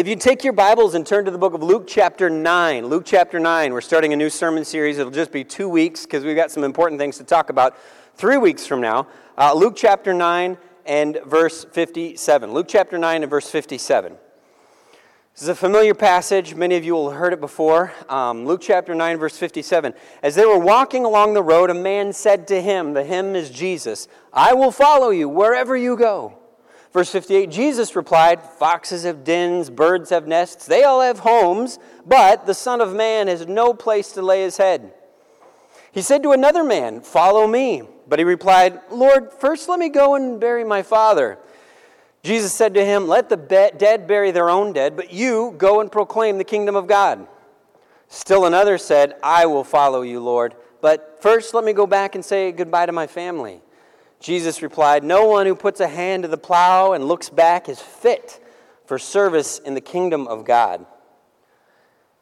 If you take your Bibles and turn to the book of Luke, chapter 9, Luke, chapter 9, we're starting a new sermon series. It'll just be two weeks because we've got some important things to talk about three weeks from now. Uh, Luke, chapter 9 and verse 57. Luke, chapter 9 and verse 57. This is a familiar passage. Many of you will have heard it before. Um, Luke chapter 9, verse 57. As they were walking along the road, a man said to him, The him is Jesus, I will follow you wherever you go. Verse 58 Jesus replied, Foxes have dens, birds have nests, they all have homes, but the Son of Man has no place to lay his head. He said to another man, Follow me. But he replied, Lord, first let me go and bury my father. Jesus said to him, Let the dead bury their own dead, but you go and proclaim the kingdom of God. Still another said, I will follow you, Lord, but first let me go back and say goodbye to my family. Jesus replied, No one who puts a hand to the plow and looks back is fit for service in the kingdom of God.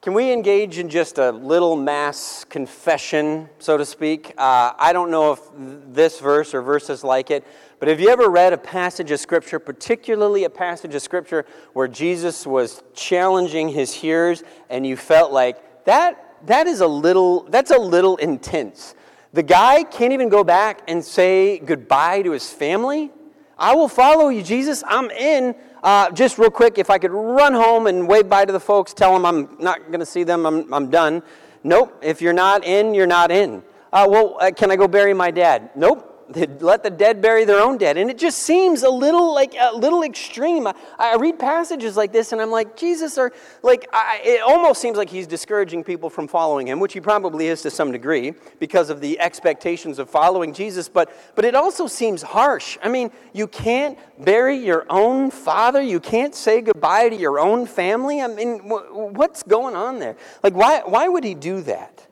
Can we engage in just a little mass confession, so to speak? Uh, I don't know if this verse or verses like it, but have you ever read a passage of Scripture, particularly a passage of Scripture where Jesus was challenging his hearers and you felt like that, that is a little, that's a little intense? The guy can't even go back and say goodbye to his family. I will follow you, Jesus. I'm in. Uh, just real quick, if I could run home and wave bye to the folks, tell them I'm not going to see them, I'm, I'm done. Nope. If you're not in, you're not in. Uh, well, uh, can I go bury my dad? Nope let the dead bury their own dead. And it just seems a little like a little extreme. I, I read passages like this and I'm like, Jesus, or like, I, it almost seems like he's discouraging people from following him, which he probably is to some degree because of the expectations of following Jesus. But, but it also seems harsh. I mean, you can't bury your own father, you can't say goodbye to your own family. I mean, wh- what's going on there? Like, why, why would he do that?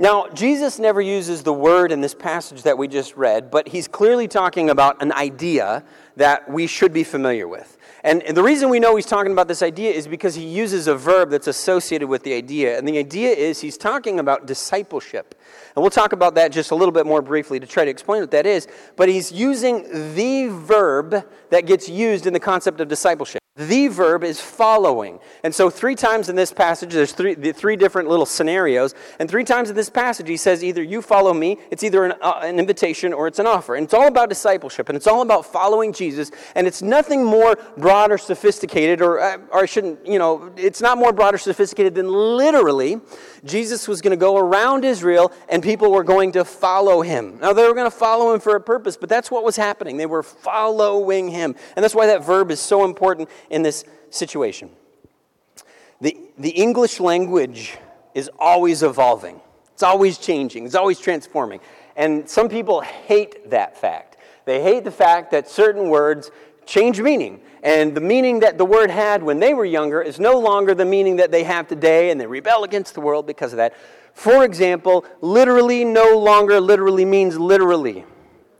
Now, Jesus never uses the word in this passage that we just read, but he's clearly talking about an idea that we should be familiar with. And the reason we know he's talking about this idea is because he uses a verb that's associated with the idea. And the idea is he's talking about discipleship. And we'll talk about that just a little bit more briefly to try to explain what that is. But he's using the verb that gets used in the concept of discipleship. The verb is following. And so, three times in this passage, there's three, three different little scenarios. And three times in this passage, he says, either you follow me, it's either an, uh, an invitation or it's an offer. And it's all about discipleship, and it's all about following Jesus. And it's nothing more broad or sophisticated, or, uh, or I shouldn't, you know, it's not more broad or sophisticated than literally Jesus was going to go around Israel and people were going to follow him. Now, they were going to follow him for a purpose, but that's what was happening. They were following him. And that's why that verb is so important in this situation. The, the English language is always evolving, it's always changing, it's always transforming. And some people hate that fact. They hate the fact that certain words change meaning. And the meaning that the word had when they were younger is no longer the meaning that they have today, and they rebel against the world because of that. For example, literally no longer literally means literally.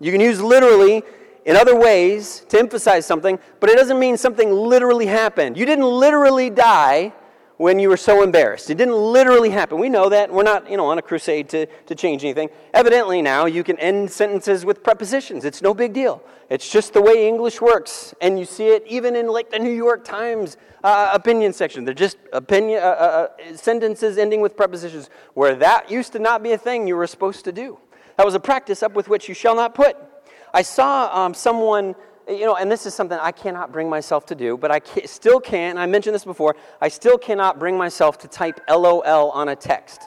You can use literally in other ways to emphasize something, but it doesn't mean something literally happened. You didn't literally die when you were so embarrassed. It didn't literally happen. We know that. We're not, you know, on a crusade to, to change anything. Evidently now you can end sentences with prepositions. It's no big deal. It's just the way English works. And you see it even in like the New York Times uh, opinion section. They're just opinion, uh, uh, uh sentences ending with prepositions where that used to not be a thing you were supposed to do. That was a practice up with which you shall not put. I saw um, someone you know, and this is something I cannot bring myself to do, but I can, still can, I mentioned this before, I still cannot bring myself to type LOL on a text.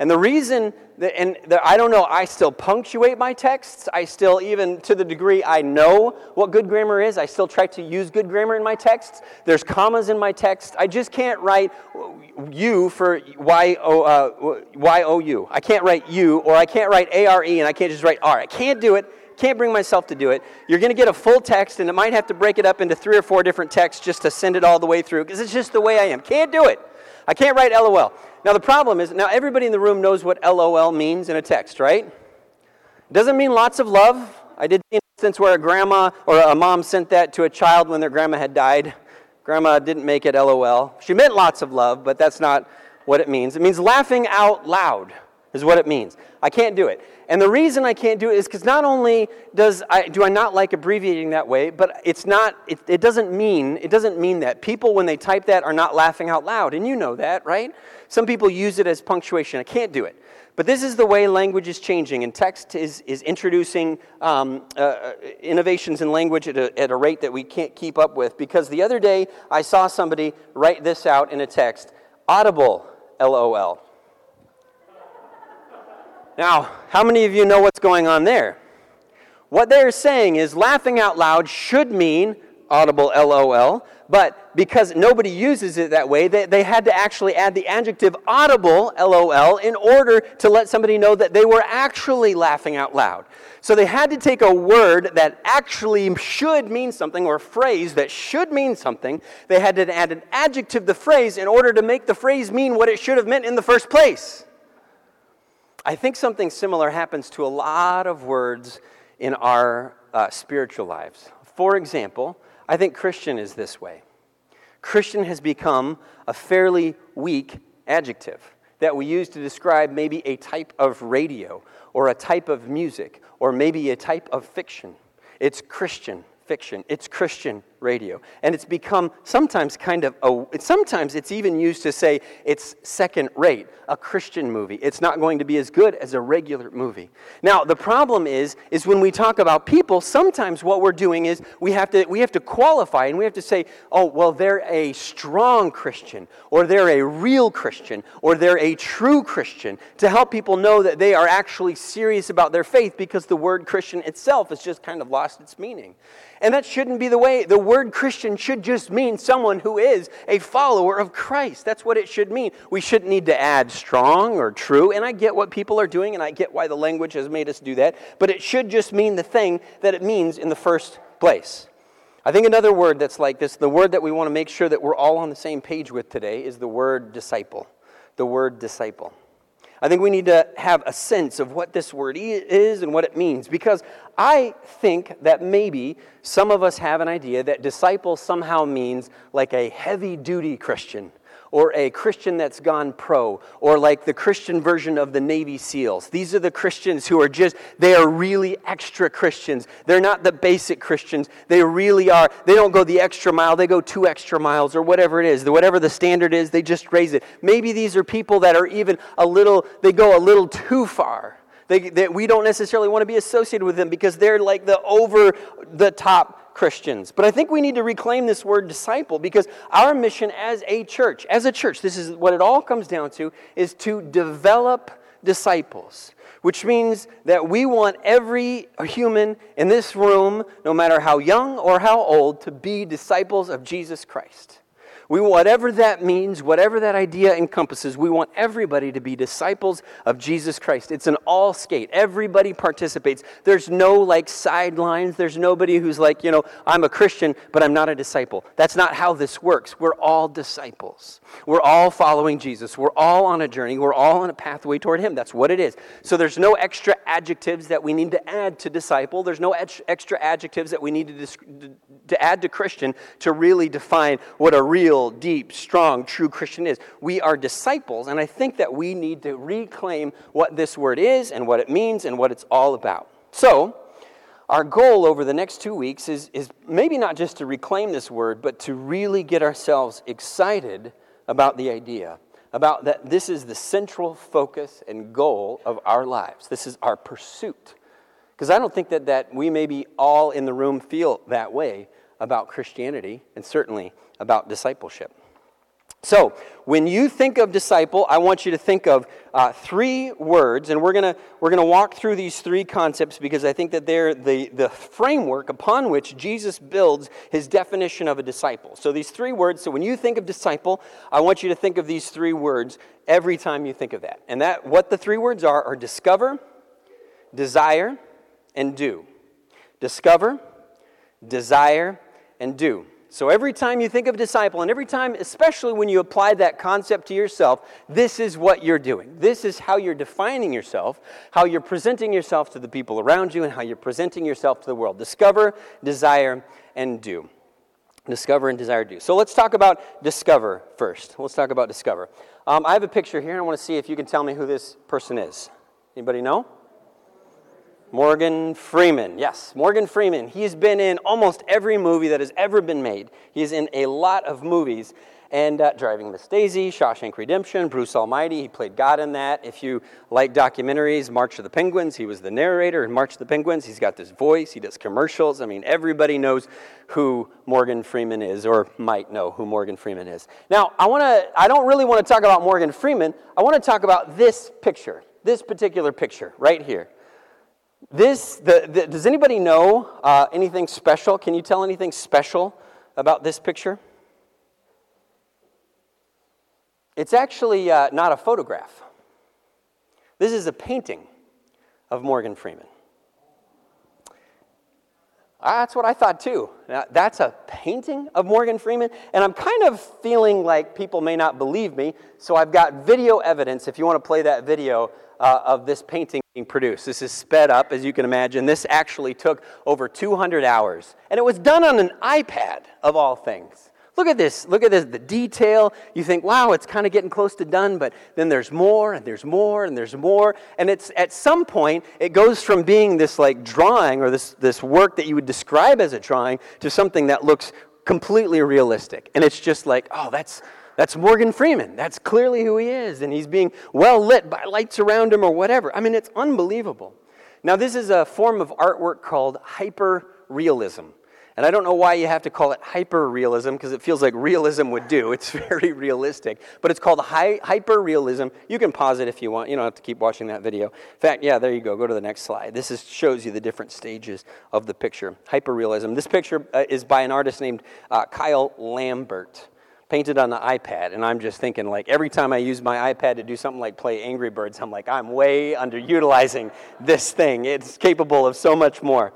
And the reason, that, and the, I don't know, I still punctuate my texts. I still, even to the degree I know what good grammar is, I still try to use good grammar in my texts. There's commas in my text. I just can't write you for Y-O, uh, Y-O-U. I can't write you, or I can't write A-R-E, and I can't just write R. I can't do it can't bring myself to do it. You're going to get a full text, and it might have to break it up into three or four different texts just to send it all the way through because it's just the way I am. Can't do it. I can't write LOL. Now, the problem is now everybody in the room knows what LOL means in a text, right? It doesn't mean lots of love. I did see an instance where a grandma or a mom sent that to a child when their grandma had died. Grandma didn't make it LOL. She meant lots of love, but that's not what it means. It means laughing out loud. is what it means. I can't do it. And the reason I can't do it is because not only does I, do I not like abbreviating that way, but it's not, it, it doesn't mean, it doesn't mean that. People, when they type that, are not laughing out loud. And you know that, right? Some people use it as punctuation. I can't do it. But this is the way language is changing, and text is, is introducing um, uh, uh, innovations in language at a, at a rate that we can't keep up with. Because the other day, I saw somebody write this out in a text audible, LOL. Now, how many of you know what's going on there? What they're saying is laughing out loud should mean audible LOL, but because nobody uses it that way, they, they had to actually add the adjective audible, LOL, in order to let somebody know that they were actually laughing out loud. So they had to take a word that actually should mean something, or a phrase that should mean something. They had to add an adjective to the phrase in order to make the phrase mean what it should have meant in the first place. I think something similar happens to a lot of words in our uh, spiritual lives. For example, I think Christian is this way. Christian has become a fairly weak adjective that we use to describe maybe a type of radio or a type of music or maybe a type of fiction. It's Christian fiction. It's Christian radio. And it's become sometimes kind of a, sometimes it's even used to say it's second rate, a Christian movie. It's not going to be as good as a regular movie. Now, the problem is, is when we talk about people, sometimes what we're doing is we have to, we have to qualify and we have to say, oh, well, they're a strong Christian, or they're a real Christian, or they're a true Christian, to help people know that they are actually serious about their faith because the word Christian itself has just kind of lost its meaning. And that shouldn't be the way. The word Christian should just mean someone who is a follower of Christ. That's what it should mean. We shouldn't need to add strong or true. And I get what people are doing, and I get why the language has made us do that. But it should just mean the thing that it means in the first place. I think another word that's like this, the word that we want to make sure that we're all on the same page with today, is the word disciple. The word disciple. I think we need to have a sense of what this word is and what it means because I think that maybe some of us have an idea that disciple somehow means like a heavy duty Christian or a Christian that's gone pro, or like the Christian version of the Navy SEALs. These are the Christians who are just, they are really extra Christians. They're not the basic Christians. They really are. They don't go the extra mile, they go two extra miles, or whatever it is. Whatever the standard is, they just raise it. Maybe these are people that are even a little, they go a little too far. They, they, we don't necessarily want to be associated with them because they're like the over the top Christians. But I think we need to reclaim this word disciple because our mission as a church, as a church, this is what it all comes down to, is to develop disciples, which means that we want every human in this room, no matter how young or how old, to be disciples of Jesus Christ. We, whatever that means, whatever that idea encompasses, we want everybody to be disciples of Jesus Christ. It's an all skate. Everybody participates. There's no like sidelines. There's nobody who's like, you know, I'm a Christian, but I'm not a disciple. That's not how this works. We're all disciples. We're all following Jesus. We're all on a journey. We're all on a pathway toward Him. That's what it is. So there's no extra adjectives that we need to add to disciple. There's no extra adjectives that we need to, to add to Christian to really define what a real real, deep, strong, true Christian is. We are disciples, and I think that we need to reclaim what this word is and what it means and what it's all about. So, our goal over the next two weeks is, is maybe not just to reclaim this word, but to really get ourselves excited about the idea, about that this is the central focus and goal of our lives. This is our pursuit. Because I don't think that, that we maybe all in the room feel that way about Christianity, and certainly about discipleship. So, when you think of disciple, I want you to think of uh, three words, and we're going we're gonna walk through these three concepts because I think that they're the, the framework upon which Jesus builds his definition of a disciple. So, these three words, so when you think of disciple, I want you to think of these three words every time you think of that. And that what the three words are are discover, desire, and do. Discover, desire, and do. So every time you think of disciple, and every time, especially when you apply that concept to yourself, this is what you're doing. This is how you're defining yourself, how you're presenting yourself to the people around you, and how you're presenting yourself to the world. Discover, desire, and do. Discover and desire do. So let's talk about discover first. Let's talk about discover. Um, I have a picture here, and I want to see if you can tell me who this person is. Anybody know? Morgan Freeman. Yes, Morgan Freeman. He's been in almost every movie that has ever been made. He's in a lot of movies and uh, Driving Miss Daisy, Shawshank Redemption, Bruce Almighty. He played God in that. If you like documentaries, March of the Penguins, he was the narrator in March of the Penguins. He's got this voice, he does commercials. I mean, everybody knows who Morgan Freeman is, or might know who Morgan Freeman is. Now, I, wanna, I don't really want to talk about Morgan Freeman. I want to talk about this picture, this particular picture right here. This, the, the, does anybody know uh, anything special? Can you tell anything special about this picture? It's actually uh, not a photograph. This is a painting of Morgan Freeman. Ah, that's what I thought too. Now, that's a painting of Morgan Freeman, and I'm kind of feeling like people may not believe me, so I've got video evidence if you want to play that video uh, of this painting being produced. This is sped up, as you can imagine. This actually took over 200 hours, and it was done on an iPad, of all things. Look at this. Look at this. The detail. You think, wow, it's kind of getting close to done, but then there's more and there's more and there's more. And it's at some point, it goes from being this like drawing or this, this work that you would describe as a drawing to something that looks completely realistic. And it's just like, oh, that's that's Morgan Freeman. That's clearly who he is. And he's being well lit by lights around him or whatever. I mean, it's unbelievable. Now, this is a form of artwork called hyper realism. And I don't know why you have to call it hyper realism because it feels like realism would do. It's very realistic. But it's called hy- hyper realism. You can pause it if you want. You don't have to keep watching that video. In fact, yeah, there you go. Go to the next slide. This is, shows you the different stages of the picture. Hyper realism. This picture uh, is by an artist named uh, Kyle Lambert painted on the iPad. And I'm just thinking, like, every time I use my iPad to do something like play Angry Birds, I'm like, I'm way underutilizing this thing. It's capable of so much more.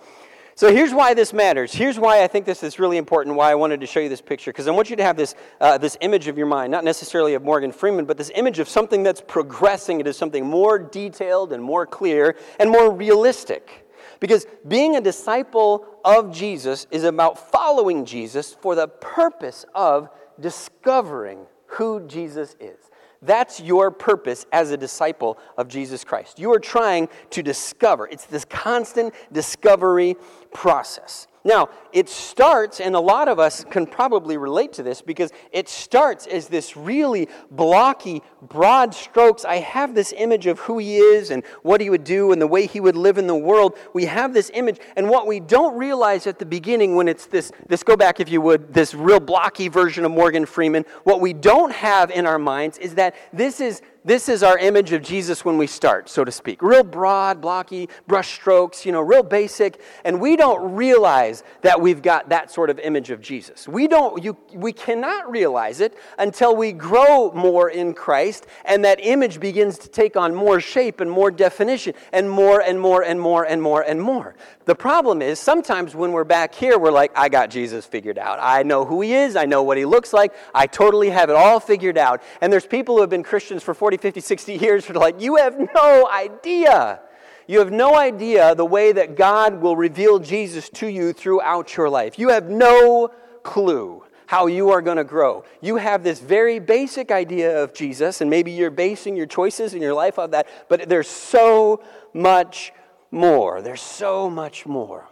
So here's why this matters. Here's why I think this is really important, why I wanted to show you this picture, because I want you to have this, uh, this image of your mind, not necessarily of Morgan Freeman, but this image of something that's progressing into something more detailed and more clear and more realistic. Because being a disciple of Jesus is about following Jesus for the purpose of discovering who Jesus is. That's your purpose as a disciple of Jesus Christ. You are trying to discover. It's this constant discovery process. Now, it starts, and a lot of us can probably relate to this because it starts as this really blocky, broad strokes. I have this image of who he is and what he would do and the way he would live in the world. We have this image, and what we don't realize at the beginning when it's this, this go back if you would, this real blocky version of Morgan Freeman, what we don't have in our minds is that this is this is our image of Jesus when we start, so to speak. Real broad, blocky, brush strokes, you know, real basic. And we don't realize that we've got that sort of image of Jesus. We don't, you, we cannot realize it until we grow more in Christ and that image begins to take on more shape and more definition and more and more and more and more and more. The problem is sometimes when we're back here, we're like, I got Jesus figured out. I know who he is. I know what he looks like. I totally have it all figured out. And there's people who have been Christians for 40, 50, 60 years are like, you have no idea. You have no idea the way that God will reveal Jesus to you throughout your life. You have no clue how you are going to grow. You have this very basic idea of Jesus, and maybe you're basing your choices in your life on that, but there's so much more. There's so much more.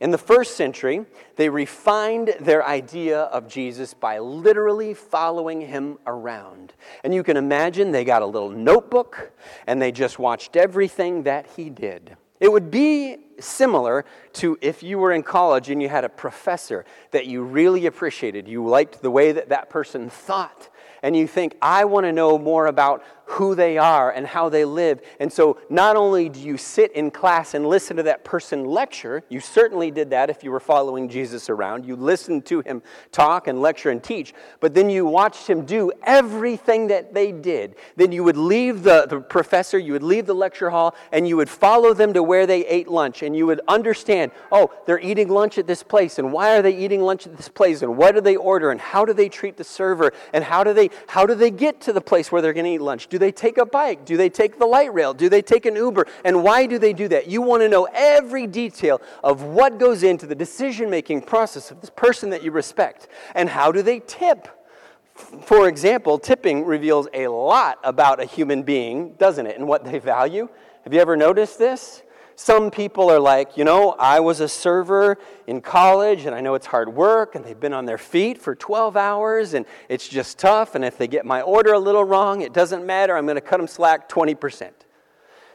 In the first century, they refined their idea of Jesus by literally following him around. And you can imagine they got a little notebook and they just watched everything that he did. It would be similar to if you were in college and you had a professor that you really appreciated. You liked the way that that person thought and you think, I want to know more about who they are and how they live. And so not only do you sit in class and listen to that person lecture, you certainly did that if you were following Jesus around. You listened to him talk and lecture and teach, but then you watched him do everything that they did. Then you would leave the, the professor, you would leave the lecture hall, and you would follow them to where they ate lunch. And you would understand, oh, they're eating lunch at this place, and why are they eating lunch at this place, and what do they order, and how do they treat the server, and how do they how do they get to the place where they're going to eat lunch? Do they take a bike? Do they take the light rail? Do they take an Uber? And why do they do that? You want to know every detail of what goes into the decision-making process of this person that you respect, and how do they tip? For example, tipping reveals a lot about a human being, doesn't it, and what they value. Have you ever noticed this? Some people are like, you know, I was a server in college and I know it's hard work and they've been on their feet for 12 hours and it's just tough. And if they get my order a little wrong, it doesn't matter. I'm going to cut them slack 20%.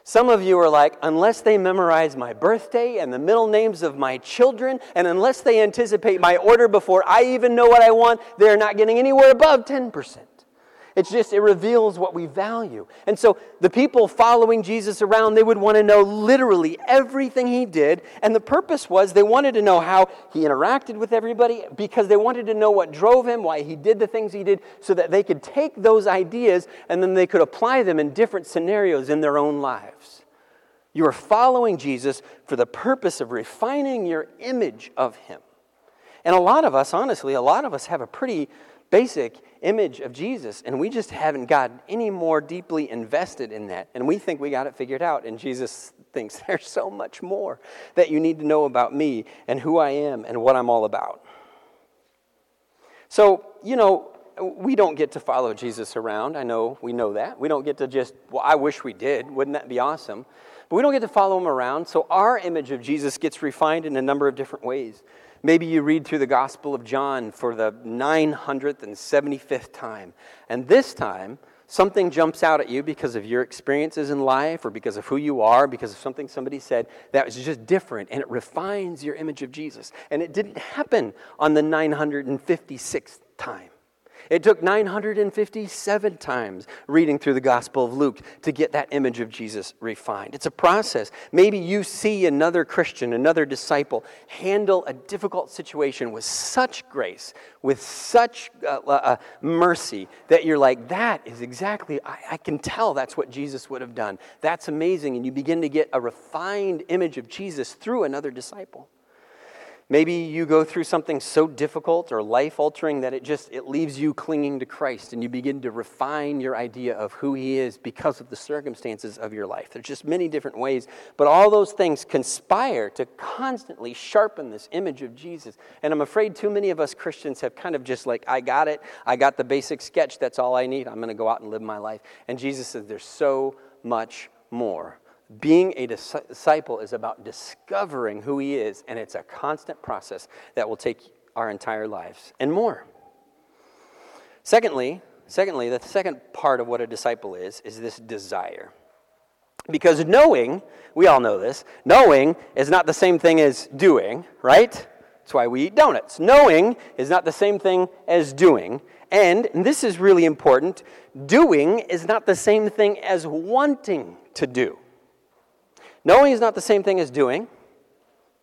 Some of you are like, unless they memorize my birthday and the middle names of my children, and unless they anticipate my order before I even know what I want, they're not getting anywhere above 10%. It's just, it reveals what we value. And so the people following Jesus around, they would want to know literally everything he did. And the purpose was they wanted to know how he interacted with everybody because they wanted to know what drove him, why he did the things he did, so that they could take those ideas and then they could apply them in different scenarios in their own lives. You are following Jesus for the purpose of refining your image of him. And a lot of us, honestly, a lot of us have a pretty basic image of Jesus, and we just haven't gotten any more deeply invested in that. And we think we got it figured out, and Jesus thinks there's so much more that you need to know about me and who I am and what I'm all about. So, you know, we don't get to follow Jesus around. I know we know that. We don't get to just, well, I wish we did. Wouldn't that be awesome? But we don't get to follow him around. So our image of Jesus gets refined in a number of different ways. Maybe you read through the Gospel of John for the 975th time. And this time, something jumps out at you because of your experiences in life or because of who you are, because of something somebody said that was just different and it refines your image of Jesus. And it didn't happen on the 956th time. It took 957 times reading through the Gospel of Luke to get that image of Jesus refined. It's a process. Maybe you see another Christian, another disciple, handle a difficult situation with such grace, with such uh, uh, uh, mercy, that you're like, that is exactly, I, I can tell that's what Jesus would have done. That's amazing. And you begin to get a refined image of Jesus through another disciple. Maybe you go through something so difficult or life altering that it just it leaves you clinging to Christ and you begin to refine your idea of who he is because of the circumstances of your life. There's just many different ways, but all those things conspire to constantly sharpen this image of Jesus. And I'm afraid too many of us Christians have kind of just like I got it. I got the basic sketch. That's all I need. I'm going to go out and live my life. And Jesus says there's so much more being a disciple is about discovering who he is, and it's a constant process that will take our entire lives and more. Secondly, secondly, the second part of what a disciple is is this desire. Because knowing, we all know this, knowing is not the same thing as doing, right? That's why we eat donuts. Knowing is not the same thing as doing. And, and this is really important, doing is not the same thing as wanting to do. Knowing is not the same thing as doing,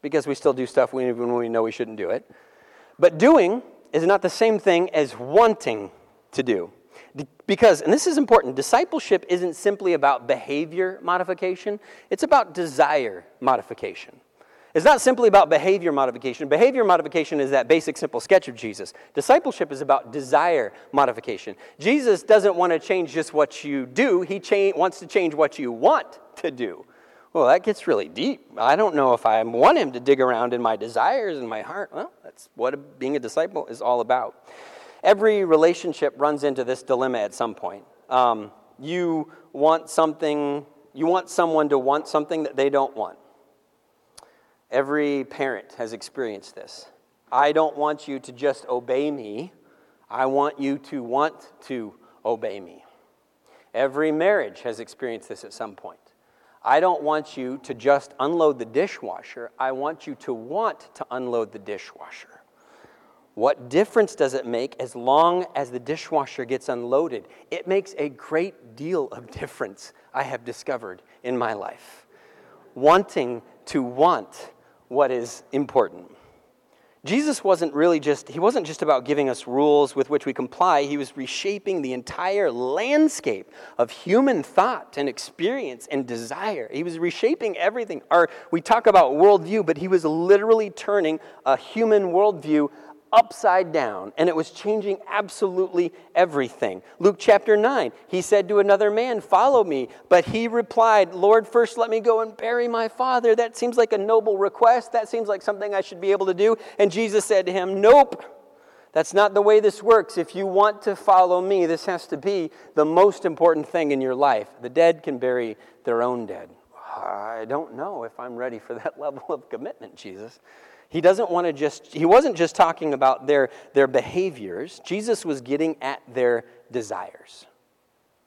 because we still do stuff even when we know we shouldn't do it. But doing is not the same thing as wanting to do. Because, and this is important, discipleship isn't simply about behavior modification, it's about desire modification. It's not simply about behavior modification. Behavior modification is that basic, simple sketch of Jesus. Discipleship is about desire modification. Jesus doesn't want to change just what you do, he cha- wants to change what you want to do. Well, that gets really deep. I don't know if I want him to dig around in my desires and my heart. Well, that's what being a disciple is all about. Every relationship runs into this dilemma at some point. Um, you want something, you want someone to want something that they don't want. Every parent has experienced this. I don't want you to just obey me, I want you to want to obey me. Every marriage has experienced this at some point. I don't want you to just unload the dishwasher. I want you to want to unload the dishwasher. What difference does it make as long as the dishwasher gets unloaded? It makes a great deal of difference, I have discovered in my life. Wanting to want what is important. Jesus wasn't really just, he wasn't just about giving us rules with which we comply. He was reshaping the entire landscape of human thought and experience and desire. He was reshaping everything. Our, we talk about worldview, but he was literally turning a human worldview upside down, and it was changing absolutely everything. Luke chapter 9, he said to another man, Follow me. But he replied, Lord, first let me go and bury my father. That seems like a noble request. That seems like something I should be able to do. And Jesus said to him, Nope. That's not the way this works. If you want to follow me, this has to be the most important thing in your life. The dead can bury their own dead. I don't know if I'm ready for that level of commitment, Jesus. He doesn't want to just, he wasn't just talking about their, their behaviors. Jesus was getting at their desires.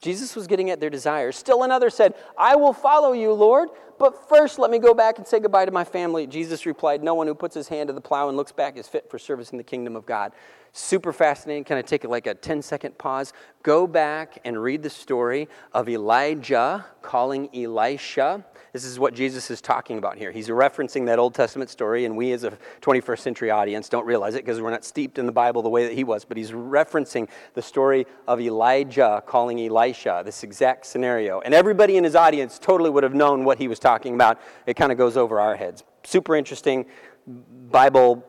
Jesus was getting at their desires. Still another said, I will follow you, Lord, but first let me go back and say goodbye to my family. Jesus replied, No one who puts his hand to the plow and looks back is fit for service in the kingdom of God. Super fascinating. Can I take like a 10 second pause? Go back and read the story of Elijah calling Elisha this is what Jesus is talking about here. He's referencing that Old Testament story, and we as a 21st century audience don't realize it because we're not steeped in the Bible the way that he was. But he's referencing the story of Elijah calling Elisha, this exact scenario. And everybody in his audience totally would have known what he was talking about. It kind of goes over our heads. Super interesting Bible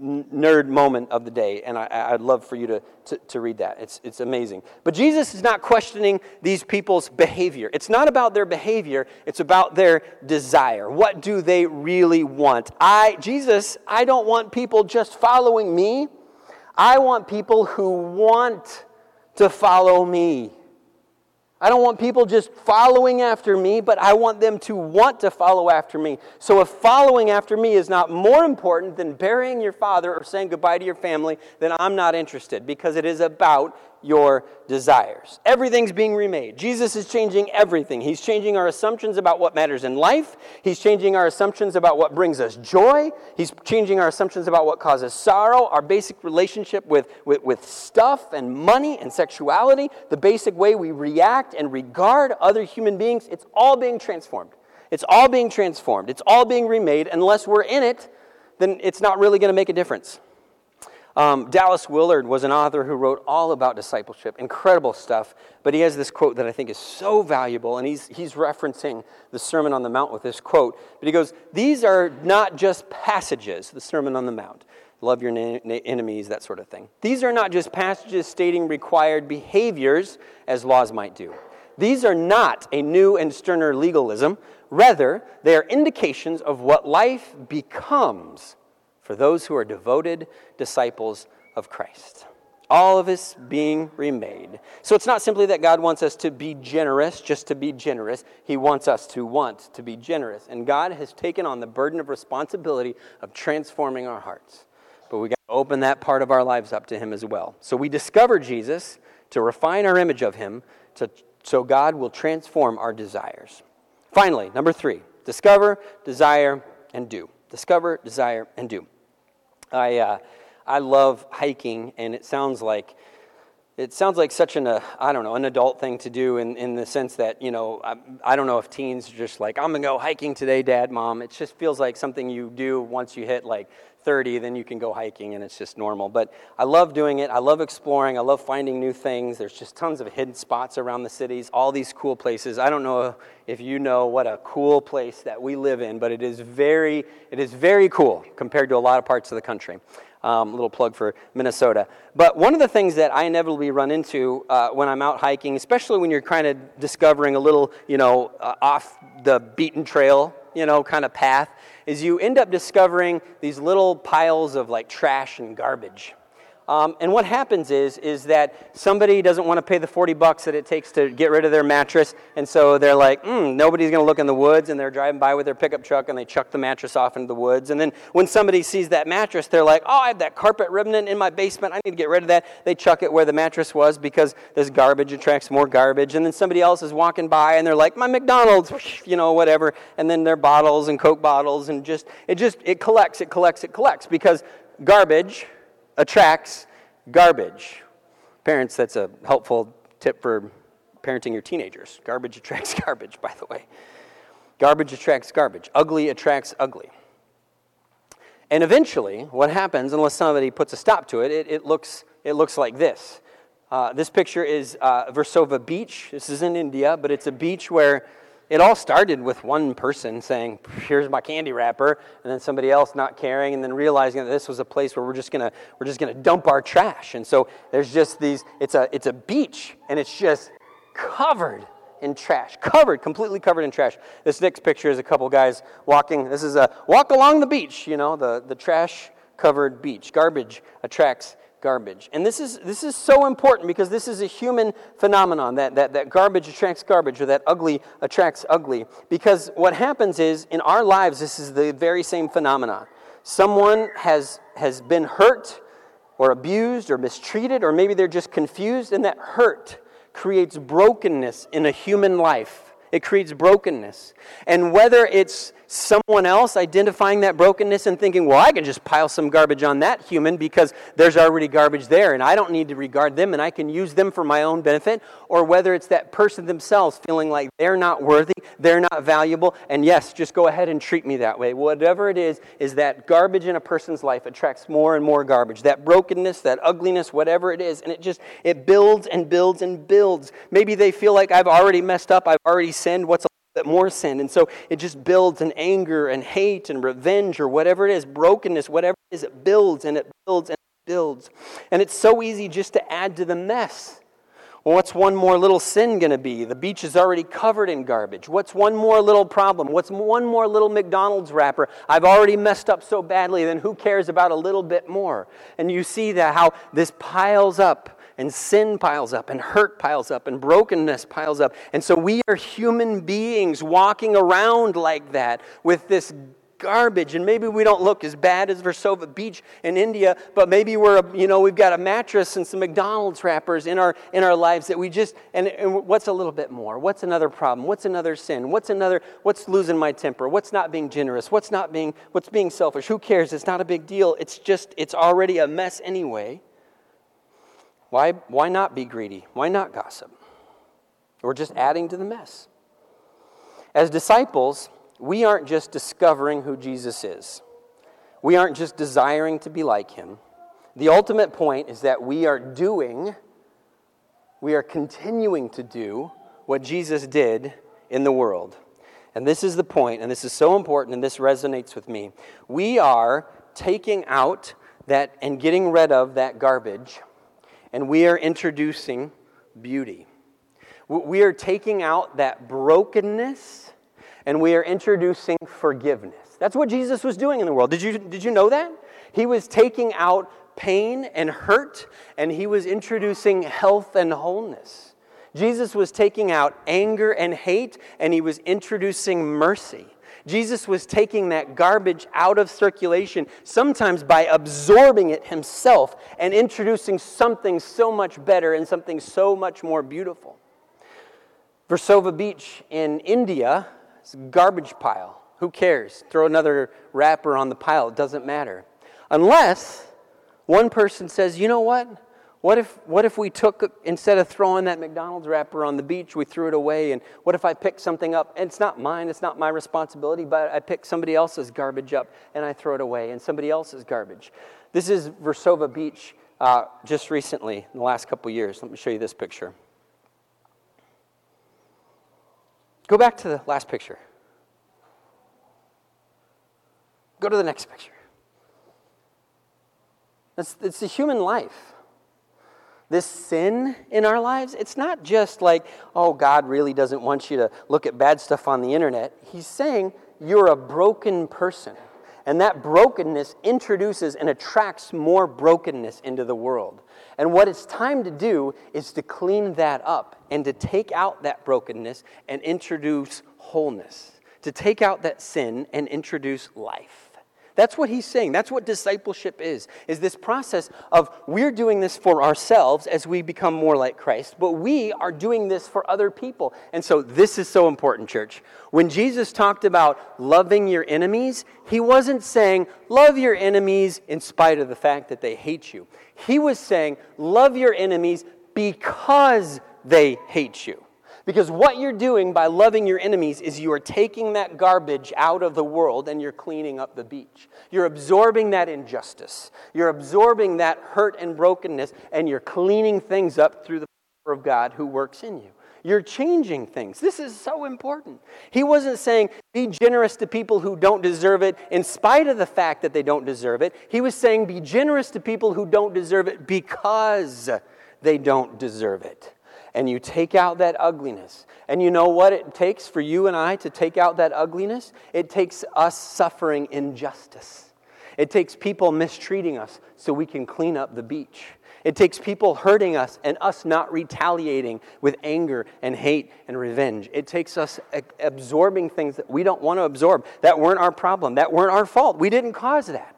nerd moment of the day, and I, would love for you to, to, to, read that. It's, it's amazing. But Jesus is not questioning these people's behavior. It's not about their behavior, it's about their desire. What do they really want? I, Jesus, I don't want people just following me. I want people who want to follow me. I don't want people just following after me, but I want them to want to follow after me. So if following after me is not more important than burying your father or saying goodbye to your family, then I'm not interested because it is about your desires. Everything's being remade. Jesus is changing everything. He's changing our assumptions about what matters in life. He's changing our assumptions about what brings us joy. He's changing our assumptions about what causes sorrow, our basic relationship with, with, with stuff and money and sexuality, the basic way we react and regard other human beings. It's all being transformed. It's all being transformed. It's all being remade. Unless we're in it, then it's not really going to make a difference. Um, Dallas Willard was an author who wrote all about discipleship, incredible stuff. But he has this quote that I think is so valuable, and he's, he's referencing the Sermon on the Mount with this quote. But he goes, These are not just passages, the Sermon on the Mount. Love your na- na- enemies, that sort of thing. These are not just passages stating required behaviors as laws might do. These are not a new and sterner legalism. Rather, they are indications of what life becomes for those who are devoted disciples of Christ. All of us being remade. So it's not simply that God wants us to be generous just to be generous. He wants us to want to be generous. And God has taken on the burden of responsibility of transforming our hearts. But we got to open that part of our lives up to Him as well. So we discover Jesus to refine our image of Him to, so God will transform our desires. Finally, number three discover, desire, and do. Discover, desire, and do. I, uh, I love hiking, and it sounds like it sounds like such an uh, I don't know an adult thing to do in, in the sense that you know I, I don't know if teens are just like I'm gonna go hiking today, dad, mom. It just feels like something you do once you hit like 30, then you can go hiking and it's just normal. But I love doing it. I love exploring. I love finding new things. There's just tons of hidden spots around the cities, all these cool places. I don't know if you know what a cool place that we live in, but it is very, it is very cool compared to a lot of parts of the country. Um, little plug for Minnesota. But one of the things that I inevitably run into uh, when I'm out hiking, especially when you're kind of discovering a little, you know, uh, off the beaten trail, you know, kind of path, is you end up discovering these little piles of like trash and garbage. Um, and what happens is, is that somebody doesn't want to pay the 40 bucks that it takes to get rid of their mattress, and so they're like, mm, nobody's going to look in the woods, and they're driving by with their pickup truck, and they chuck the mattress off into the woods. And then when somebody sees that mattress, they're like, oh, I have that carpet remnant in my basement, I need to get rid of that. They chuck it where the mattress was because this garbage attracts more garbage. And then somebody else is walking by, and they're like, my McDonald's, you know, whatever. And then their bottles and Coke bottles, and just, it just, it collects, it collects, it collects, because garbage attracts garbage. Parents, that's a helpful tip for parenting your teenagers. Garbage attracts garbage, by the way. Garbage attracts garbage. Ugly attracts ugly. And eventually, what happens, unless somebody puts a stop to it, it, it looks, it looks like this. Uh, this picture is uh, Versova Beach. This is in India, but it's a beach where it all started with one person saying, "Here's my candy wrapper," and then somebody else not caring, and then realizing that this was a place where we're just gonna we're just gonna dump our trash. And so there's just these. It's a it's a beach, and it's just covered in trash, covered, completely covered in trash. This next picture is a couple guys walking. This is a walk along the beach. You know, the the trash covered beach. Garbage attracts garbage. And this is, this is so important because this is a human phenomenon that, that, that garbage attracts garbage or that ugly attracts ugly. Because what happens is in our lives, this is the very same phenomenon. Someone has, has been hurt or abused or mistreated, or maybe they're just confused, and that hurt creates brokenness in a human life. It creates brokenness. And whether it's someone else identifying that brokenness and thinking, well, I can just pile some garbage on that human because there's already garbage there and I don't need to regard them and I can use them for my own benefit, or whether it's that person themselves feeling like they're not worthy, they're not valuable, and yes, just go ahead and treat me that way. Whatever it is, is that garbage in a person's life attracts more and more garbage. That brokenness, that ugliness, whatever it is, and it just, it builds and builds and builds. Maybe they feel like I've already messed up, I've already sinned, what's that more sin. And so it just builds in anger and hate and revenge or whatever it is, brokenness, whatever it is, it builds and it builds and it builds. And it's so easy just to add to the mess. Well, what's one more little sin going to be? The beach is already covered in garbage. What's one more little problem? What's one more little McDonald's wrapper? I've already messed up so badly, then who cares about a little bit more? And you see that how this piles up and sin piles up, and hurt piles up, and brokenness piles up. And so we are human beings walking around like that with this garbage. And maybe we don't look as bad as Versova Beach in India but maybe we're you know we've got a mattress and some McDonald's wrappers in our in our lives that we just and, and what's a little bit more? What's another problem? What's another sin? What's another what's losing my temper? What's not being generous? What's not being what's being selfish? Who cares? It's not a big deal. It's just it's already a mess anyway why, why not be greedy? Why not gossip? We're just adding to the mess. As disciples, we aren't just discovering who Jesus is, we aren't just desiring to be like him. The ultimate point is that we are doing, we are continuing to do what Jesus did in the world. And this is the point, and this is so important, and this resonates with me. We are taking out that and getting rid of that garbage and we are introducing beauty. We are taking out that brokenness and we are introducing forgiveness. That's what Jesus was doing in the world. Did you, did you know that? He was taking out pain and hurt and he was introducing health and wholeness. Jesus was taking out anger and hate and he was introducing mercy. Jesus was taking that garbage out of circulation, sometimes by absorbing it himself and introducing something so much better and something so much more beautiful. Versova Beach in India is a garbage pile. Who cares? Throw another wrapper on the pile, it doesn't matter. Unless one person says, you know what? What if, what if we took, instead of throwing that McDonald's wrapper on the beach, we threw it away? And what if I picked something up? And it's not mine, it's not my responsibility, but I pick somebody else's garbage up and I throw it away, and somebody else's garbage. This is Versova Beach uh, just recently, in the last couple years. Let me show you this picture. Go back to the last picture. Go to the next picture. It's, it's the human life this sin in our lives, it's not just like, oh, God really doesn't want you to look at bad stuff on the internet. He's saying you're a broken person. And that brokenness introduces and attracts more brokenness into the world. And what it's time to do is to clean that up and to take out that brokenness and introduce wholeness, to take out that sin and introduce life. That's what he's saying. That's what discipleship is. Is this process of we're doing this for ourselves as we become more like Christ, but we are doing this for other people. And so this is so important, church. When Jesus talked about loving your enemies, he wasn't saying love your enemies in spite of the fact that they hate you. He was saying love your enemies because they hate you Because what you're doing by loving your enemies is you are taking that garbage out of the world and you're cleaning up the beach. You're absorbing that injustice. You're absorbing that hurt and brokenness and you're cleaning things up through the power of God who works in you. You're changing things. This is so important. He wasn't saying be generous to people who don't deserve it in spite of the fact that they don't deserve it. He was saying be generous to people who don't deserve it because they don't deserve it and you take out that ugliness. And you know what it takes for you and I to take out that ugliness? It takes us suffering injustice. It takes people mistreating us so we can clean up the beach. It takes people hurting us and us not retaliating with anger and hate and revenge. It takes us absorbing things that we don't want to absorb, that weren't our problem, that weren't our fault. We didn't cause that.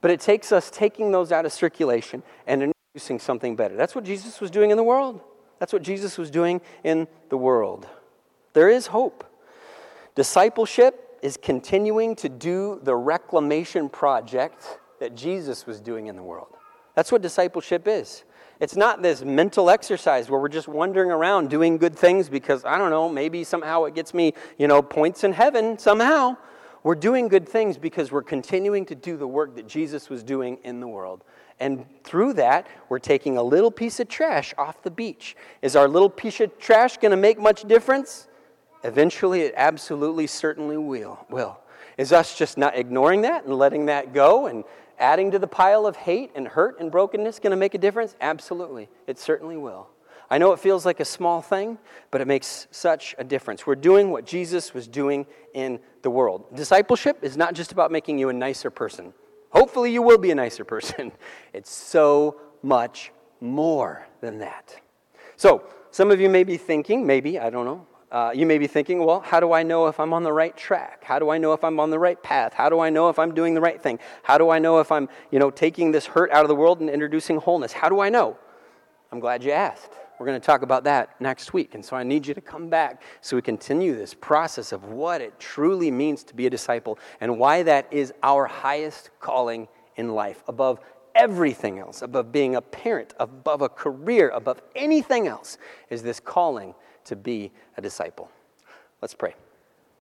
But it takes us taking those out of circulation and introducing something better. That's what Jesus was doing in the world. That's what Jesus was doing in the world. There is hope. Discipleship is continuing to do the reclamation project that Jesus was doing in the world. That's what discipleship is. It's not this mental exercise where we're just wandering around doing good things because, I don't know, maybe somehow it gets me, you know, points in heaven somehow. We're doing good things because we're continuing to do the work that Jesus was doing in the world. And through that, we're taking a little piece of trash off the beach. Is our little piece of trash going to make much difference? Eventually, it absolutely certainly will. will. Is us just not ignoring that and letting that go and adding to the pile of hate and hurt and brokenness going to make a difference? Absolutely. It certainly will. I know it feels like a small thing, but it makes such a difference. We're doing what Jesus was doing in the world. Discipleship is not just about making you a nicer person. Hopefully, you will be a nicer person. It's so much more than that. So, some of you may be thinking, maybe, I don't know, uh, you may be thinking, well, how do I know if I'm on the right track? How do I know if I'm on the right path? How do I know if I'm doing the right thing? How do I know if I'm, you know, taking this hurt out of the world and introducing wholeness? How do I know? I'm glad you asked. We're going to talk about that next week. And so I need you to come back so we continue this process of what it truly means to be a disciple and why that is our highest calling in life above everything else, above being a parent, above a career, above anything else, is this calling to be a disciple. Let's pray.